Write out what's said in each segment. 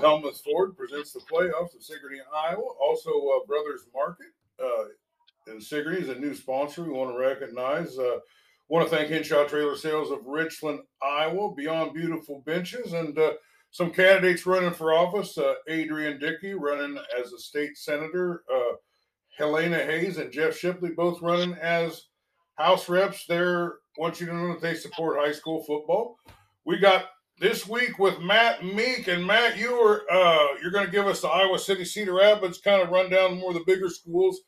Helmuth Ford presents the playoffs of Sigourney, Iowa. Also, uh, Brothers Market uh, in Sigourney is a new sponsor we want to recognize. Uh, want to thank Henshaw Trailer Sales of Richland, Iowa, Beyond Beautiful Benches, and uh, some candidates running for office. Uh, Adrian Dickey running as a state senator. Uh, Helena Hayes and Jeff Shipley both running as House reps. They're want you to know that they support high school football. We got this week with Matt Meek and Matt, you are uh, you're going to give us the Iowa City Cedar Rapids kind of run down more of the bigger schools.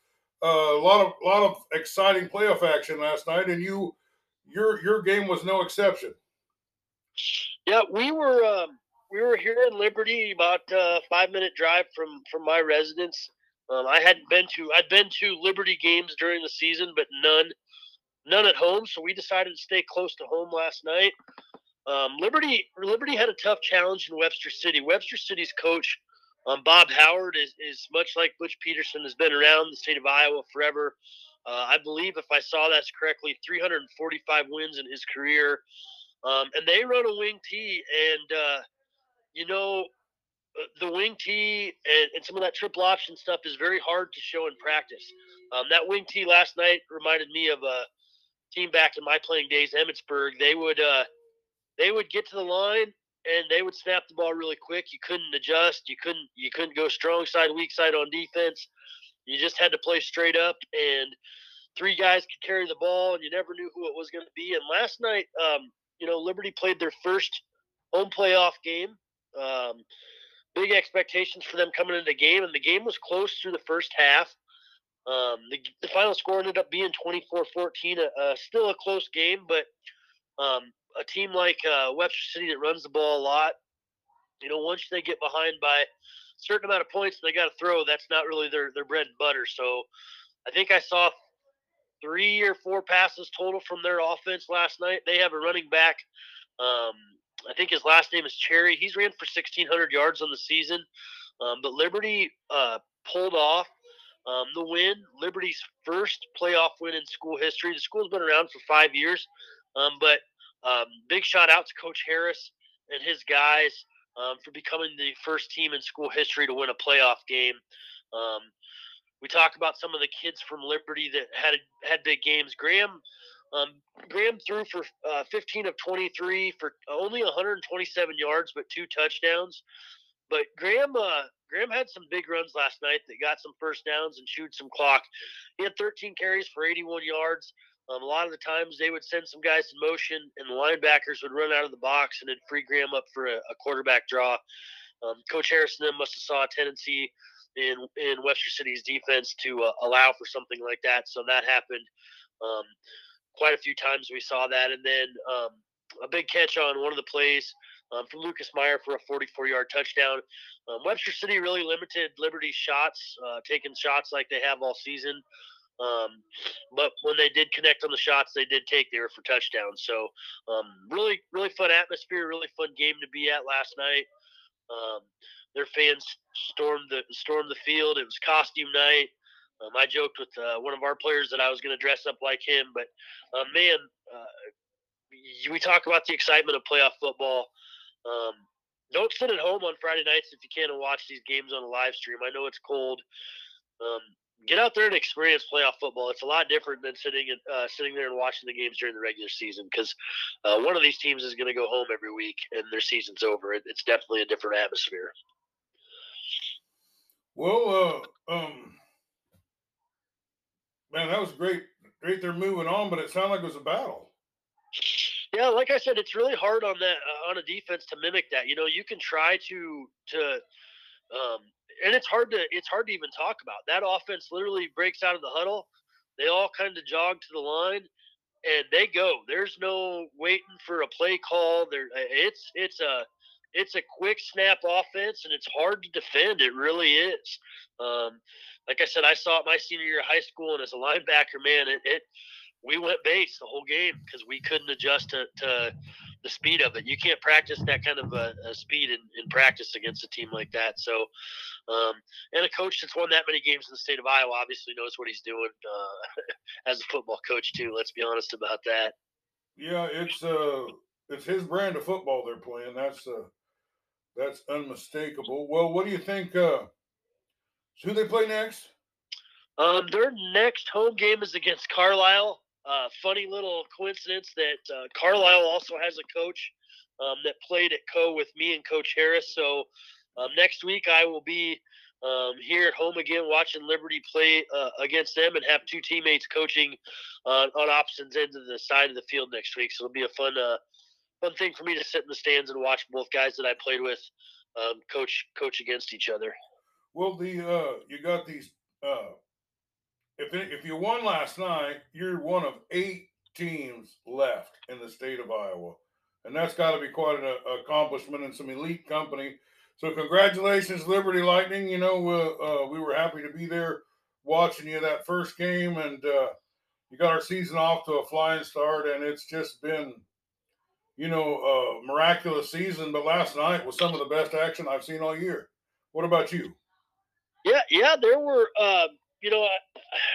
Uh, a lot of lot of exciting playoff action last night, and you your your game was no exception. Yeah, we were um, we were here in Liberty, about a uh, five minute drive from from my residence. Um, I hadn't been to I'd been to Liberty games during the season, but none none at home. So we decided to stay close to home last night. Um, Liberty Liberty had a tough challenge in Webster City. Webster City's coach, um, Bob Howard, is, is much like Butch Peterson has been around the state of Iowa forever. Uh, I believe, if I saw that correctly, 345 wins in his career. Um, and they run a wing T, and uh, you know uh, the wing T and, and, some of that triple option stuff is very hard to show in practice. Um, that wing T last night reminded me of a team back in my playing days, Emmetsburg. They would uh, they would get to the line and they would snap the ball really quick. You couldn't adjust. You couldn't you couldn't go strong side, weak side on defense. You just had to play straight up, and three guys could carry the ball, and you never knew who it was going to be. And last night, um, you know, Liberty played their first home playoff game. Um, big expectations for them coming into the game, and the game was close through the first half. Um, the, the, final score ended up being 24-14, uh, still a close game, but um, a team like uh, Webster City that runs the ball a lot, you know, once they get behind by a certain amount of points, they got to throw. That's not really their their bread and butter. So, I think I saw three or four passes total from their offense last night. They have a running back. Um, I think his last name is Cherry. He's ran for 1,600 yards on the season. Um, but Liberty uh, pulled off um, the win. Liberty's first playoff win in school history. The school's been around for five years, um, but um, big shout out to Coach Harris and his guys um, for becoming the first team in school history to win a playoff game. Um, we talk about some of the kids from Liberty that had had big games. Graham um, Graham threw for uh, 15 of 23 for only 127 yards, but two touchdowns. But Graham, uh, Graham had some big runs last night that got some first downs and chewed some clock. He had 13 carries for 81 yards. Um, a lot of the times they would send some guys in motion, and the linebackers would run out of the box and then free Graham up for a, a quarterback draw. Um, Coach Harrison then must have saw a tendency in in Webster City's defense to uh, allow for something like that, so that happened um, quite a few times. We saw that, and then um, a big catch on one of the plays um, from Lucas Meyer for a 44-yard touchdown. Um, Webster City really limited Liberty's shots, uh, taking shots like they have all season. Um, but when they did connect on the shots, they did take they were for touchdowns. So um, really, really fun atmosphere, really fun game to be at last night. Um, their fans stormed the stormed the field. It was costume night. Um, I joked with uh, one of our players that I was going to dress up like him, but uh, man, uh, we talk about the excitement of playoff football. Um, don't sit at home on Friday nights if you can and watch these games on a live stream. I know it's cold. Um, get out there and experience playoff football. It's a lot different than sitting and uh, sitting there and watching the games during the regular season because uh, one of these teams is going to go home every week and their season's over. It, it's definitely a different atmosphere. Well, uh, um, man, that was great. Great, they're moving on, but it sounded like it was a battle. Yeah, like I said, it's really hard on that uh, on a defense to mimic that. You know, you can try to to um, and it's hard to it's hard to even talk about. That offense literally breaks out of the huddle. They all kind of jog to the line, and they go. There's no waiting for a play call. There, it's it's a it's a quick snap offense, and it's hard to defend. It really is. Um, like I said, I saw it my senior year of high school, and as a linebacker, man, it, it we went base the whole game because we couldn't adjust to, to the speed of it. You can't practice that kind of a, a speed in, in, practice against a team like that. So, um, and a coach that's won that many games in the state of Iowa obviously knows what he's doing uh, as a football coach too. Let's be honest about that. Yeah, it's uh, it's his brand of football they're playing. That's uh, That's unmistakable. Well, what do you think? Uh, who they play next? Um, their next home game is against Carlisle. Uh, funny little coincidence that uh, Carlisle also has a coach um, that played at Coe with me and Coach Harris. So um, next week I will be um, here at home again watching Liberty play uh, against them and have two teammates coaching uh, on opposite ends of the side of the field next week. So it'll be a fun, uh, fun thing for me to sit in the stands and watch both guys that I played with um, coach coach against each other. Well, the uh, you got these. Uh, if it, if you won last night, you're one of eight teams left in the state of Iowa, and that's got to be quite an uh, accomplishment and some elite company. So congratulations, Liberty Lightning. You know, uh, uh, we were happy to be there watching you that first game, and uh, you got our season off to a flying start, and it's just been, you know, a miraculous season. But last night was some of the best action I've seen all year. What about you? Yeah, yeah, there were. You know,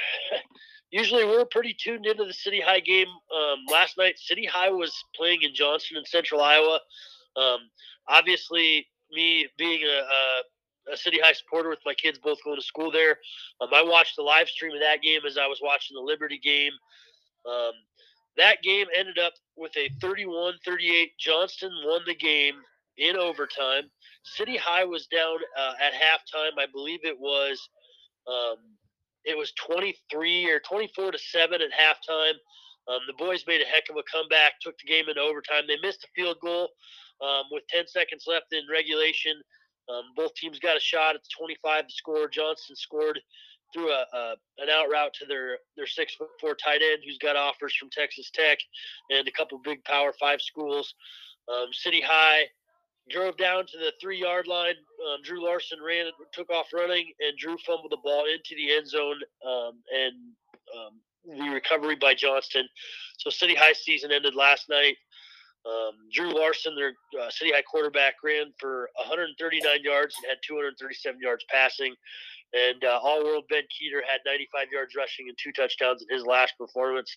usually we're pretty tuned into the City High game. Um, last night, City High was playing in Johnston in Central Iowa. Um, obviously, me being a, a, a, City High supporter with my kids both going to school there, um, I watched the live stream of that game as I was watching the Liberty game. Um, that game ended up with a 31 38. Johnston won the game in overtime. City High was down uh, at halftime. I believe it was um, it was 23 or 24 to seven at halftime. Um, the boys made a heck of a comeback, took the game into overtime. They missed a field goal um, with 10 seconds left in regulation. Um, both teams got a shot at the 25 to score. Johnston scored through a, a, an out route to their their six foot four tight end who's got offers from Texas Tech and a couple big Power Five schools. Um, City High drove down to the three yard line. Um, Drew Larson ran, took off running, and Drew fumbled the ball into the end zone. Um, and um, the recovery by Johnston. So City High season ended last night. Um, Drew Larson, their uh, City High quarterback, ran for 139 yards and had 237 yards passing. And uh, All World Ben Kueter had 95 yards rushing and two touchdowns in his last performance.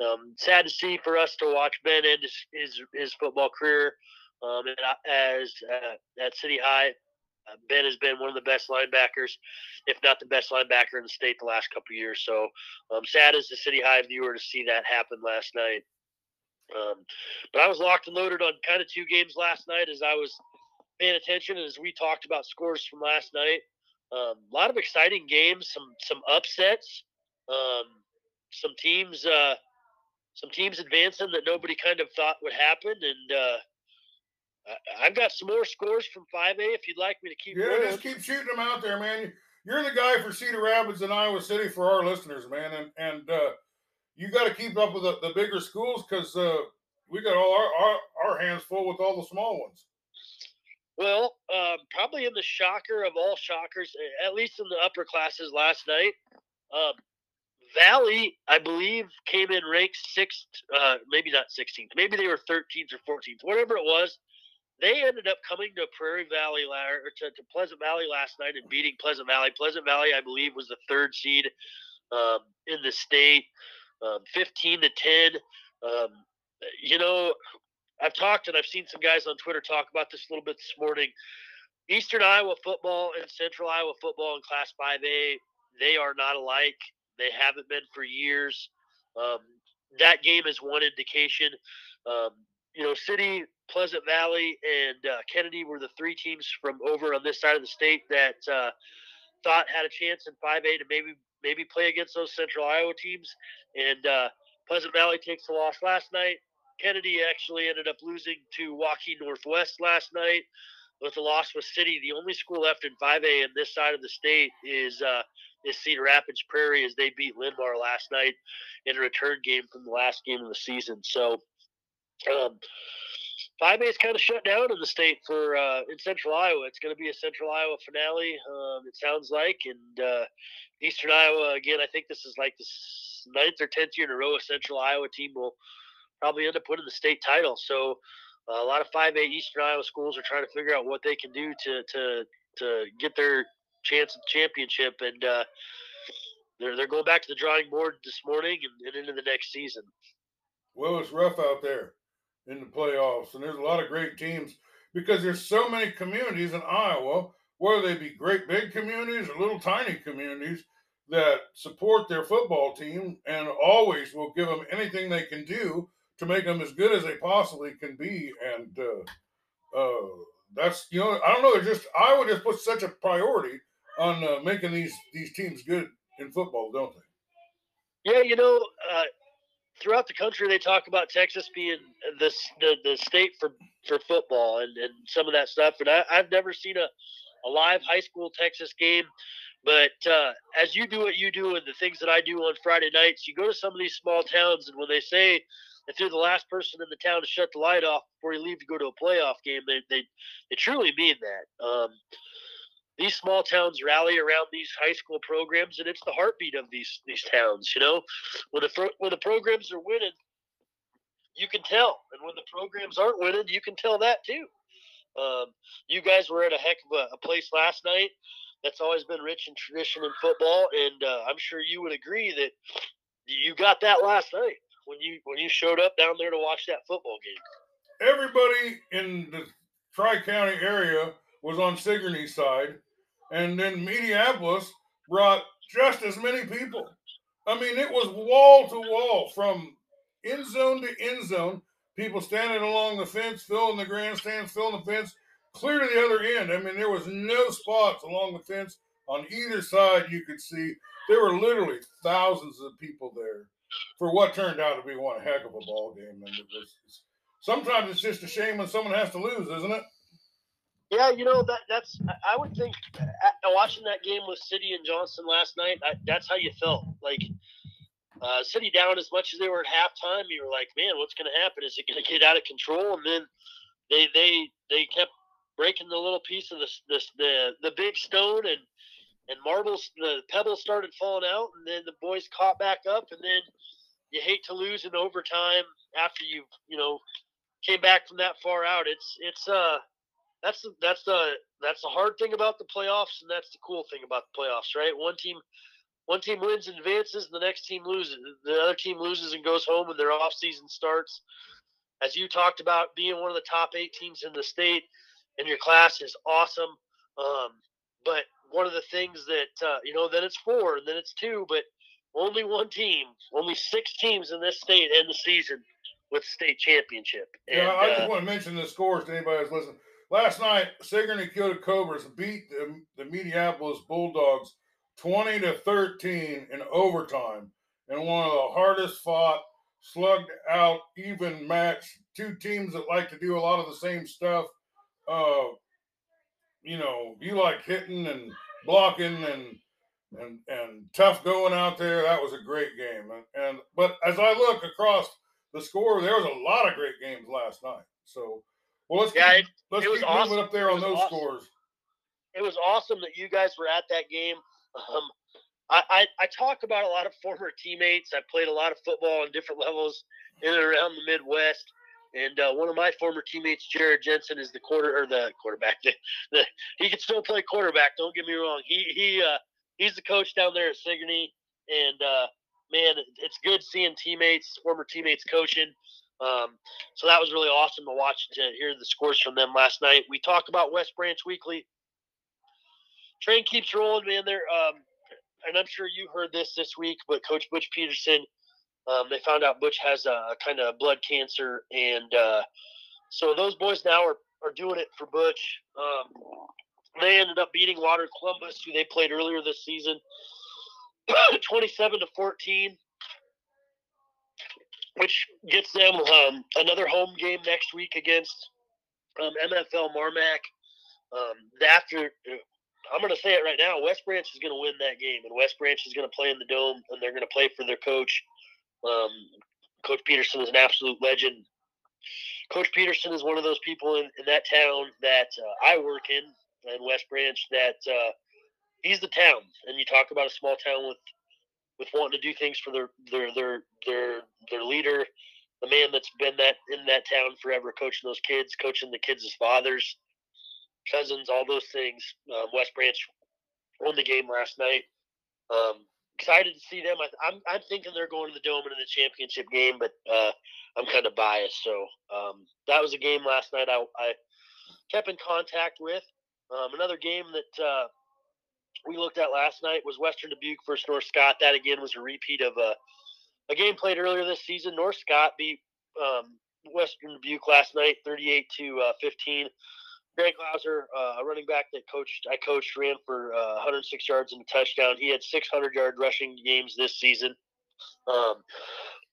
Um, sad to see for us to watch Ben end his, his, his football career um, and as uh, at City High, uh, Ben has been one of the best linebackers, if not the best linebacker in the state the last couple years. So um, sad as the City High viewer to see that happen last night. Um, but I was locked and loaded on kind of two games last night as I was paying attention and as we talked about scores from last night. Um, a lot of exciting games, some some upsets, um, some teams uh, some teams advancing that nobody kind of thought would happen, and uh, I've got some more scores from 5A if you'd like me to keep. Yeah, going. just keep shooting them out there, man. You're the guy for Cedar Rapids and Iowa City for our listeners, man, and and uh, you got to keep up with the, the bigger schools because uh, we got all our, our, our hands full with all the small ones. Well, um, probably in the shocker of all shockers, at least in the upper classes last night, um, Valley, I believe, came in ranked sixth, uh, maybe not 16th, maybe they were 13th or 14th, whatever it was. They ended up coming to Prairie Valley or to, to Pleasant Valley last night and beating Pleasant Valley. Pleasant Valley, I believe, was the third seed um, in the state, um, 15 to 10. Um, you know, I've talked and I've seen some guys on Twitter talk about this a little bit this morning. Eastern Iowa football and Central Iowa football in Class 5A, they are not alike. They haven't been for years. Um, that game is one indication. Um, you know, City, Pleasant Valley, and uh, Kennedy were the three teams from over on this side of the state that uh, thought had a chance in 5A to maybe maybe play against those Central Iowa teams. And uh, Pleasant Valley takes the loss last night. Kennedy actually ended up losing to Waukee Northwest last night with a loss with City. The only school left in 5A in this side of the state is uh, is Cedar Rapids Prairie as they beat Linn-Mar last night in a return game from the last game of the season. So um, 5A is kind of shut down in the state for uh, in Central Iowa. It's going to be a Central Iowa finale. Um, it sounds like, and uh, Eastern Iowa again. I think this is like the ninth or tenth year in a row. A Central Iowa team will probably end up winning the state title. So uh, a lot of 5A Eastern Iowa schools are trying to figure out what they can do to to to get their chance at championship, and uh, they're they're going back to the drawing board this morning and, and into the next season. Well, it's rough out there in the playoffs, and there's a lot of great teams. because there's so many communities in Iowa, whether they be great big communities or little tiny communities that support their football team and always will give them anything they can do to make them as good as they possibly can be. And uh, uh, that's you know I don't know. Just Iowa just put such a priority on uh, making these these teams good in football, don't they? Yeah, you know, uh, throughout the country they talk about Texas being the the, the state for, for football and, and some of that stuff. And I, I've never seen a, a live high school Texas game. But uh, as you do what you do and the things that I do on Friday nights, you go to some of these small towns, and when they say if you're the last person in the town to shut the light off before you leave to go to a playoff game, they they, they truly mean that. Um, these small towns rally around these high school programs, and it's the heartbeat of these these towns. You know, when the when the programs are winning, you can tell, and when the programs aren't winning, you can tell that too. Um, you guys were at a heck of a, a, place last night. That's always been rich in tradition in football, and uh, I'm sure you would agree that you got that last night when you when you showed up down there to watch that football game. Everybody in the Tri County area was on Sigourney's side, and then Mediapolis brought just as many people. I mean, it was wall to wall from end zone to end zone. People standing along the fence, filling the grandstands, filling the fence, clear to the other end. I mean, there was no spots along the fence on either side you could see. There were literally thousands of people there for what turned out to be one heck of a ball game. And it was sometimes it's just a shame when someone has to lose, isn't it? Yeah, you know that that's I would think uh, watching that game with City and Johnston last night. I, that's how you felt. Like uh, City down as much as they were at halftime, you were like, man, what's going to happen? Is it going to get out of control? And then they they they kept breaking the little piece of this this the the big stone and and marbles the pebbles started falling out and then the boys caught back up and then you hate to lose in overtime after you you know came back from that far out. It's it's uh that's the that's the that's the hard thing about the playoffs, and that's the cool thing about the playoffs, right? One team one team wins and advances, and the next team loses. The other team loses and goes home, and their off season starts. As you talked about, being one of the top eight teams in the state and your class is awesome. Um, but one of the things that uh, you know, then it's four, and then it's two, but only one team, only six teams in this state end the season with state championship. And, yeah, I just uh, want to mention the scores to anybody who's listening. Last night, Sigourney Keota Cobras beat the, the Mediapolis Bulldogs 20 to 13 in overtime in one of the hardest fought, slugged out, even match. Two teams that like to do a lot of the same stuff. Uh, you know, you like hitting and blocking and and and tough going out there. That was a great game. And, and but as I look across the score, there was a lot of great games last night. So well, let's yeah, keep, it, let's it was keep awesome. up there on those awesome. scores. It was awesome that you guys were at that game. Um, I, I, I talk about a lot of former teammates. I played a lot of football on different levels in and around the Midwest. And uh, one of my former teammates, Jared Jensen, is the quarter or the quarterback. The, the, he can still play quarterback. Don't get me wrong. He he uh, he's the coach down there at Sigourney, and uh, man, it's good seeing teammates, former teammates, coaching. Um, so that was really awesome to watch to hear the scores from them last night. We talk about West Branch Weekly. Train keeps rolling, man. There, um, and I'm sure you heard this this week, but Coach Butch Peterson, um, they found out Butch has a, a kind of blood cancer, and uh, so those boys now are are doing it for Butch. Um, they ended up beating Water Columbus, who they played earlier this season, 27 to 14 which gets them um, another home game next week against um, MFL Marmac. Um, after, I'm going to say it right now, West Branch is going to win that game, and West Branch is going to play in the dome, and they're going to play for their coach. Um, coach Peterson is an absolute legend. Coach Peterson is one of those people in, in that town that uh, I work in, in West Branch, that uh, he's the town. And you talk about a small town with with wanting to do things for their their their their their leader, the man that's been that in that town forever, coaching those kids, coaching the kids' fathers, cousins, all those things. Um, West Branch won the game last night. Um, excited to see them. I, am I'm, I'm thinking they're going to the dome in the championship game, but uh, I'm kind of biased. So um, that was a game last night. I, I kept in contact with. Um, another game that uh, we looked at last night was Western Dubuque versus North Scott. That again was a repeat of a, a game played earlier this season. North Scott beat um, Western Dubuque last night, 38 to uh, 15. Greg Glauser, uh, a running back that coached I coached, ran for uh, 106 yards and a touchdown. He had 600 yard rushing games this season. Um,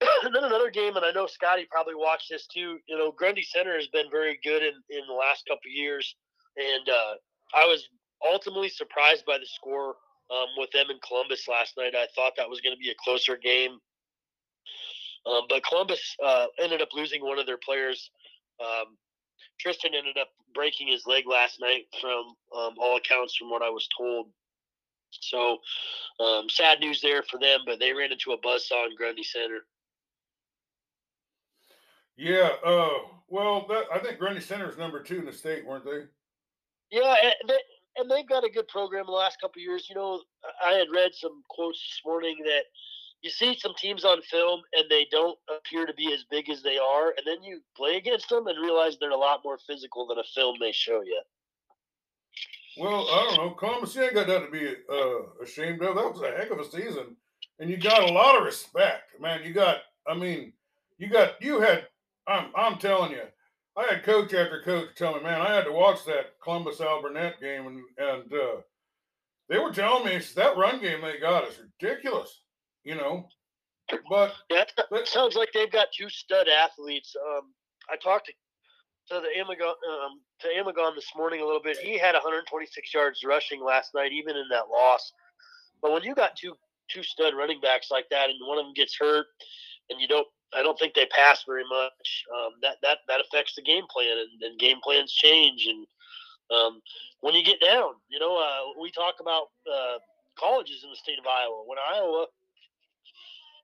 and then another game, and I know Scotty probably watched this too. You know, Grundy Center has been very good in, in the last couple years, and uh, I was ultimately surprised by the score um, with them in Columbus last night. I thought that was going to be a closer game, um, but Columbus uh, ended up losing one of their players. Um, Tristan ended up breaking his leg last night, from um, all accounts, from what I was told. So, um, sad news there for them, but they ran into a buzzsaw in Grundy Center. Yeah, uh, well, that, I think Grundy Center is number two in the state, weren't they? Yeah, and, they, and they've got a good program the last couple years. You know, I had read some quotes this morning that you see some teams on film and they don't appear to be as big as they are, and then you play against them and realize they're a lot more physical than a film may show you. Well, I don't know. Columbus, you ain't got that to be uh, ashamed of. That was a heck of a season, and you got a lot of respect, man. You got, I mean, you got, you had. I'm, I'm telling you, I had coach after coach tell me, man, I had to watch that Columbus Alburnett game, and and uh, they were telling me that run game they got is ridiculous you know. But yeah, that sounds like they've got two stud athletes. Um, I talked to to the Amagon um, to Amagon this morning a little bit. He had 126 yards rushing last night, even in that loss. But when you got two two stud running backs like that, and one of them gets hurt, and you don't, I don't think they pass very much. Um, that that that affects the game plan, and, and game plans change. And um, when you get down, you know, uh, we talk about uh, colleges in the state of Iowa. When Iowa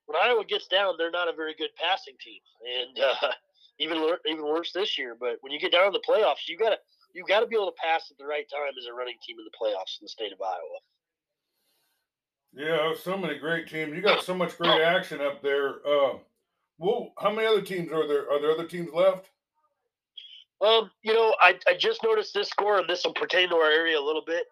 when Iowa gets down, they're not a very good passing team, and uh, even even worse this year. But when you get down to the playoffs, you gotta you got to be able to pass at the right time as a running team in the playoffs in the state of Iowa. Yeah, so many great teams. You got so much great action up there. Uh, well, how many other teams are there? Are there other teams left? Um, you know, I, I just noticed this score, and this will pertain to our area a little bit.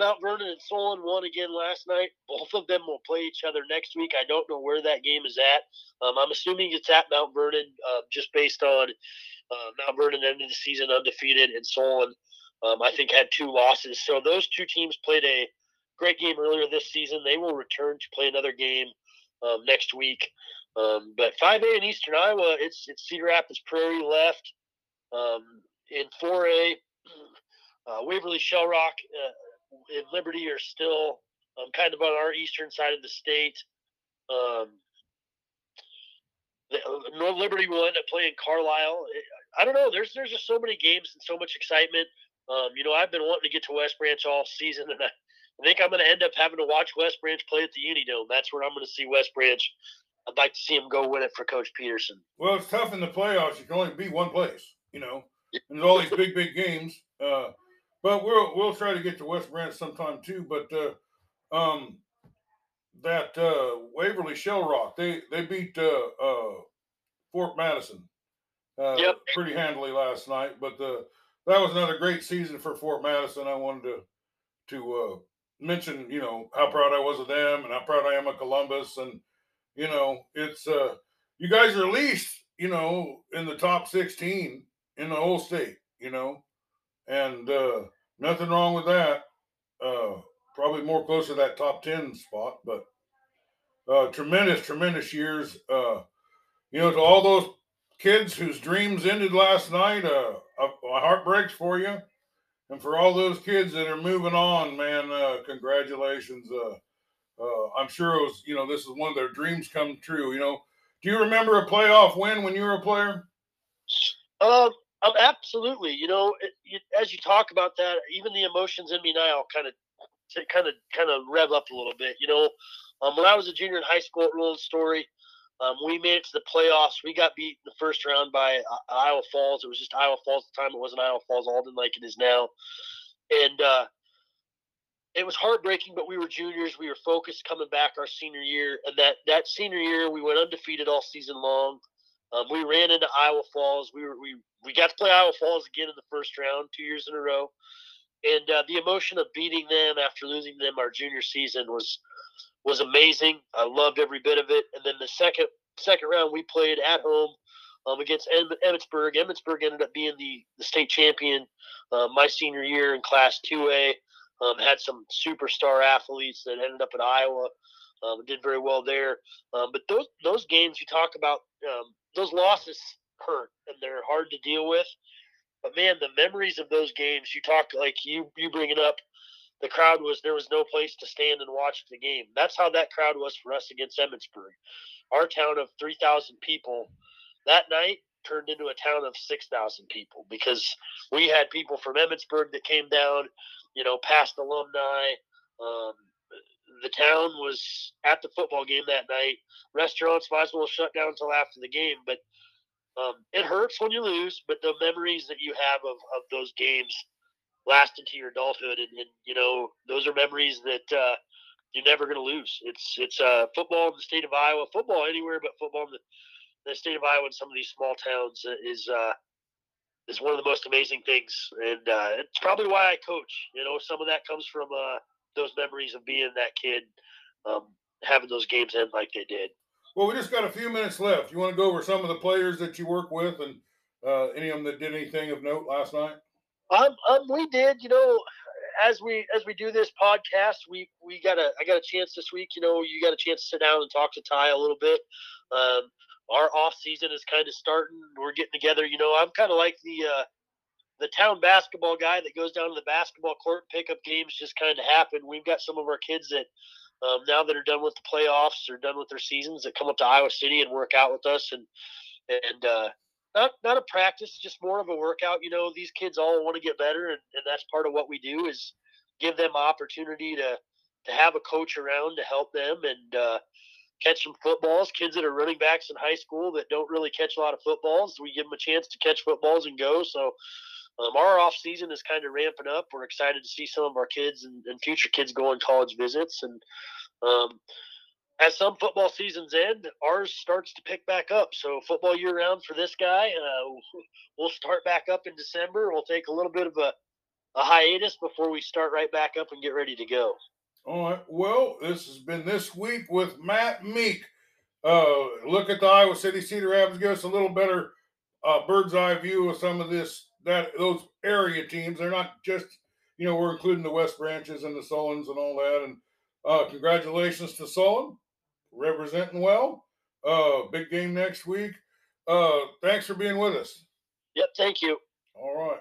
Mount Vernon and Solon won again last night. Both of them will play each other next week. I don't know where that game is at. Um, I'm assuming it's at Mount Vernon, uh, just based on uh, Mount Vernon ended the season undefeated, and Solon, um, I think, had two losses. So those two teams played a great game earlier this season. They will return to play another game um, next week. Um, but 5A in Eastern Iowa, it's it's Cedar Rapids Prairie left. Um, in 4A, uh, Waverly Shell Rock. Uh, and Liberty are still um, kind of on our eastern side of the state. Um, uh, North Liberty will end up playing Carlisle. I don't know. There's there's just so many games and so much excitement. Um, you know, I've been wanting to get to West Branch all season, and I, I think I'm going to end up having to watch West Branch play at the Unidome. That's where I'm going to see West Branch. I'd like to see him go win it for Coach Peterson. Well, it's tough in the playoffs. You can only be one place, you know. And there's all these big, big games. Uh, but we'll we'll try to get to West Branch sometime too. But uh, um, that uh, Waverly Shell Rock, they they beat uh, uh, Fort Madison uh, yep. pretty handily last night. But the, that was another great season for Fort Madison. I wanted to to uh, mention, you know, how proud I was of them and how proud I am of Columbus. And you know, it's uh, you guys are at least you know in the top sixteen in the whole state. You know, and uh, nothing wrong with that. Uh, probably more close to that top ten spot, but uh, tremendous, tremendous years. Uh, you know, to all those kids whose dreams ended last night, uh, uh, my heart breaks for you, and for all those kids that are moving on, man, uh, congratulations. Uh, uh, I'm sure it was, you know, this is one of their dreams come true. You know, do you remember a playoff win when you were a player? Um, absolutely. You know, it, as you talk about that, even the emotions in me now kind of, kind of, kind of rev up a little bit. You know, um, when I was a junior in high school at Roland Story, um, we made it to the playoffs. We got beat in the first round by uh, Iowa Falls. It was just Iowa Falls at the time. It wasn't Iowa Falls Alden like it is now. And uh, it was heartbreaking, but we were juniors. We were focused coming back our senior year. And that, that senior year, we went undefeated all season long. Um, we ran into Iowa Falls. We were we we got to play Iowa Falls again in the first round, two years in a row, and uh, the emotion of beating them after losing them our junior season was was amazing. I loved every bit of it. And then the second second round, we played at home um, against Emmetsburg. Emmetsburg ended up being the, the state champion uh, my senior year in Class 2A. Um, had some superstar athletes that ended up at Iowa. Um, did very well there. Um, but those those games you talk about, um, those losses hurt and they're hard to deal with. But man, the memories of those games, you talk like you you bring it up. The crowd was there was no place to stand and watch the game. That's how that crowd was for us against Emmetsburg. Our town of three thousand people that night turned into a town of 6,000 people because we had people from Emmetsburg that came down, you know, past alumni. Um, the town was at the football game that night. Restaurants might as well shut down until after the game, but um, it hurts when you lose. But the memories that you have of, of those games last into your adulthood, and, and you know, those are memories that uh, you're never going to lose. It's it's uh, football in the state of Iowa, football anywhere, but football in the the state of Iowa and some of these small towns is uh, is one of the most amazing things, and uh, it's probably why I coach. You know, some of that comes from uh, those memories of being that kid, um, having those games end like they did. Well, we just got a few minutes left. You want to go over some of the players that you work with, and uh, any of them that did anything of note last night? Um, um, we did. You know, as we as we do this podcast, we we got a I got a chance this week. You know, you got a chance to sit down and talk to Ty a little bit. Um, our off season is kind of starting. We're getting together. You know, I'm kind of like the uh, the town basketball guy that goes down to the basketball court. Pickup games just kind of happen. We've got some of our kids that um, now that are done with the playoffs or done with their seasons that come up to Iowa City and work out with us and and uh, not not a practice, just more of a workout. You know, these kids all want to get better, and, and that's part of what we do is give them opportunity to to have a coach around to help them and uh, catch some footballs. Kids that are running backs in high school that don't really catch a lot of footballs, we give them a chance to catch footballs and go. So um, our off season is kind of ramping up. We're excited to see some of our kids and, and future kids go on college visits. And um, as some football seasons end, ours starts to pick back up. So football year round for this guy, uh, we'll start back up in December. We'll take a little bit of a, a hiatus before we start right back up and get ready to go. All right. Well, this has been this week with Matt Meek. Uh, look at the Iowa City Cedar Rapids. Give us a little better uh, bird's eye view of some of this that those area teams. They're not just you know we're including the West Branches and the Solons and all that. And uh, congratulations to Solon representing well. Uh, big game next week. Uh, thanks for being with us. Yep. Thank you. All right.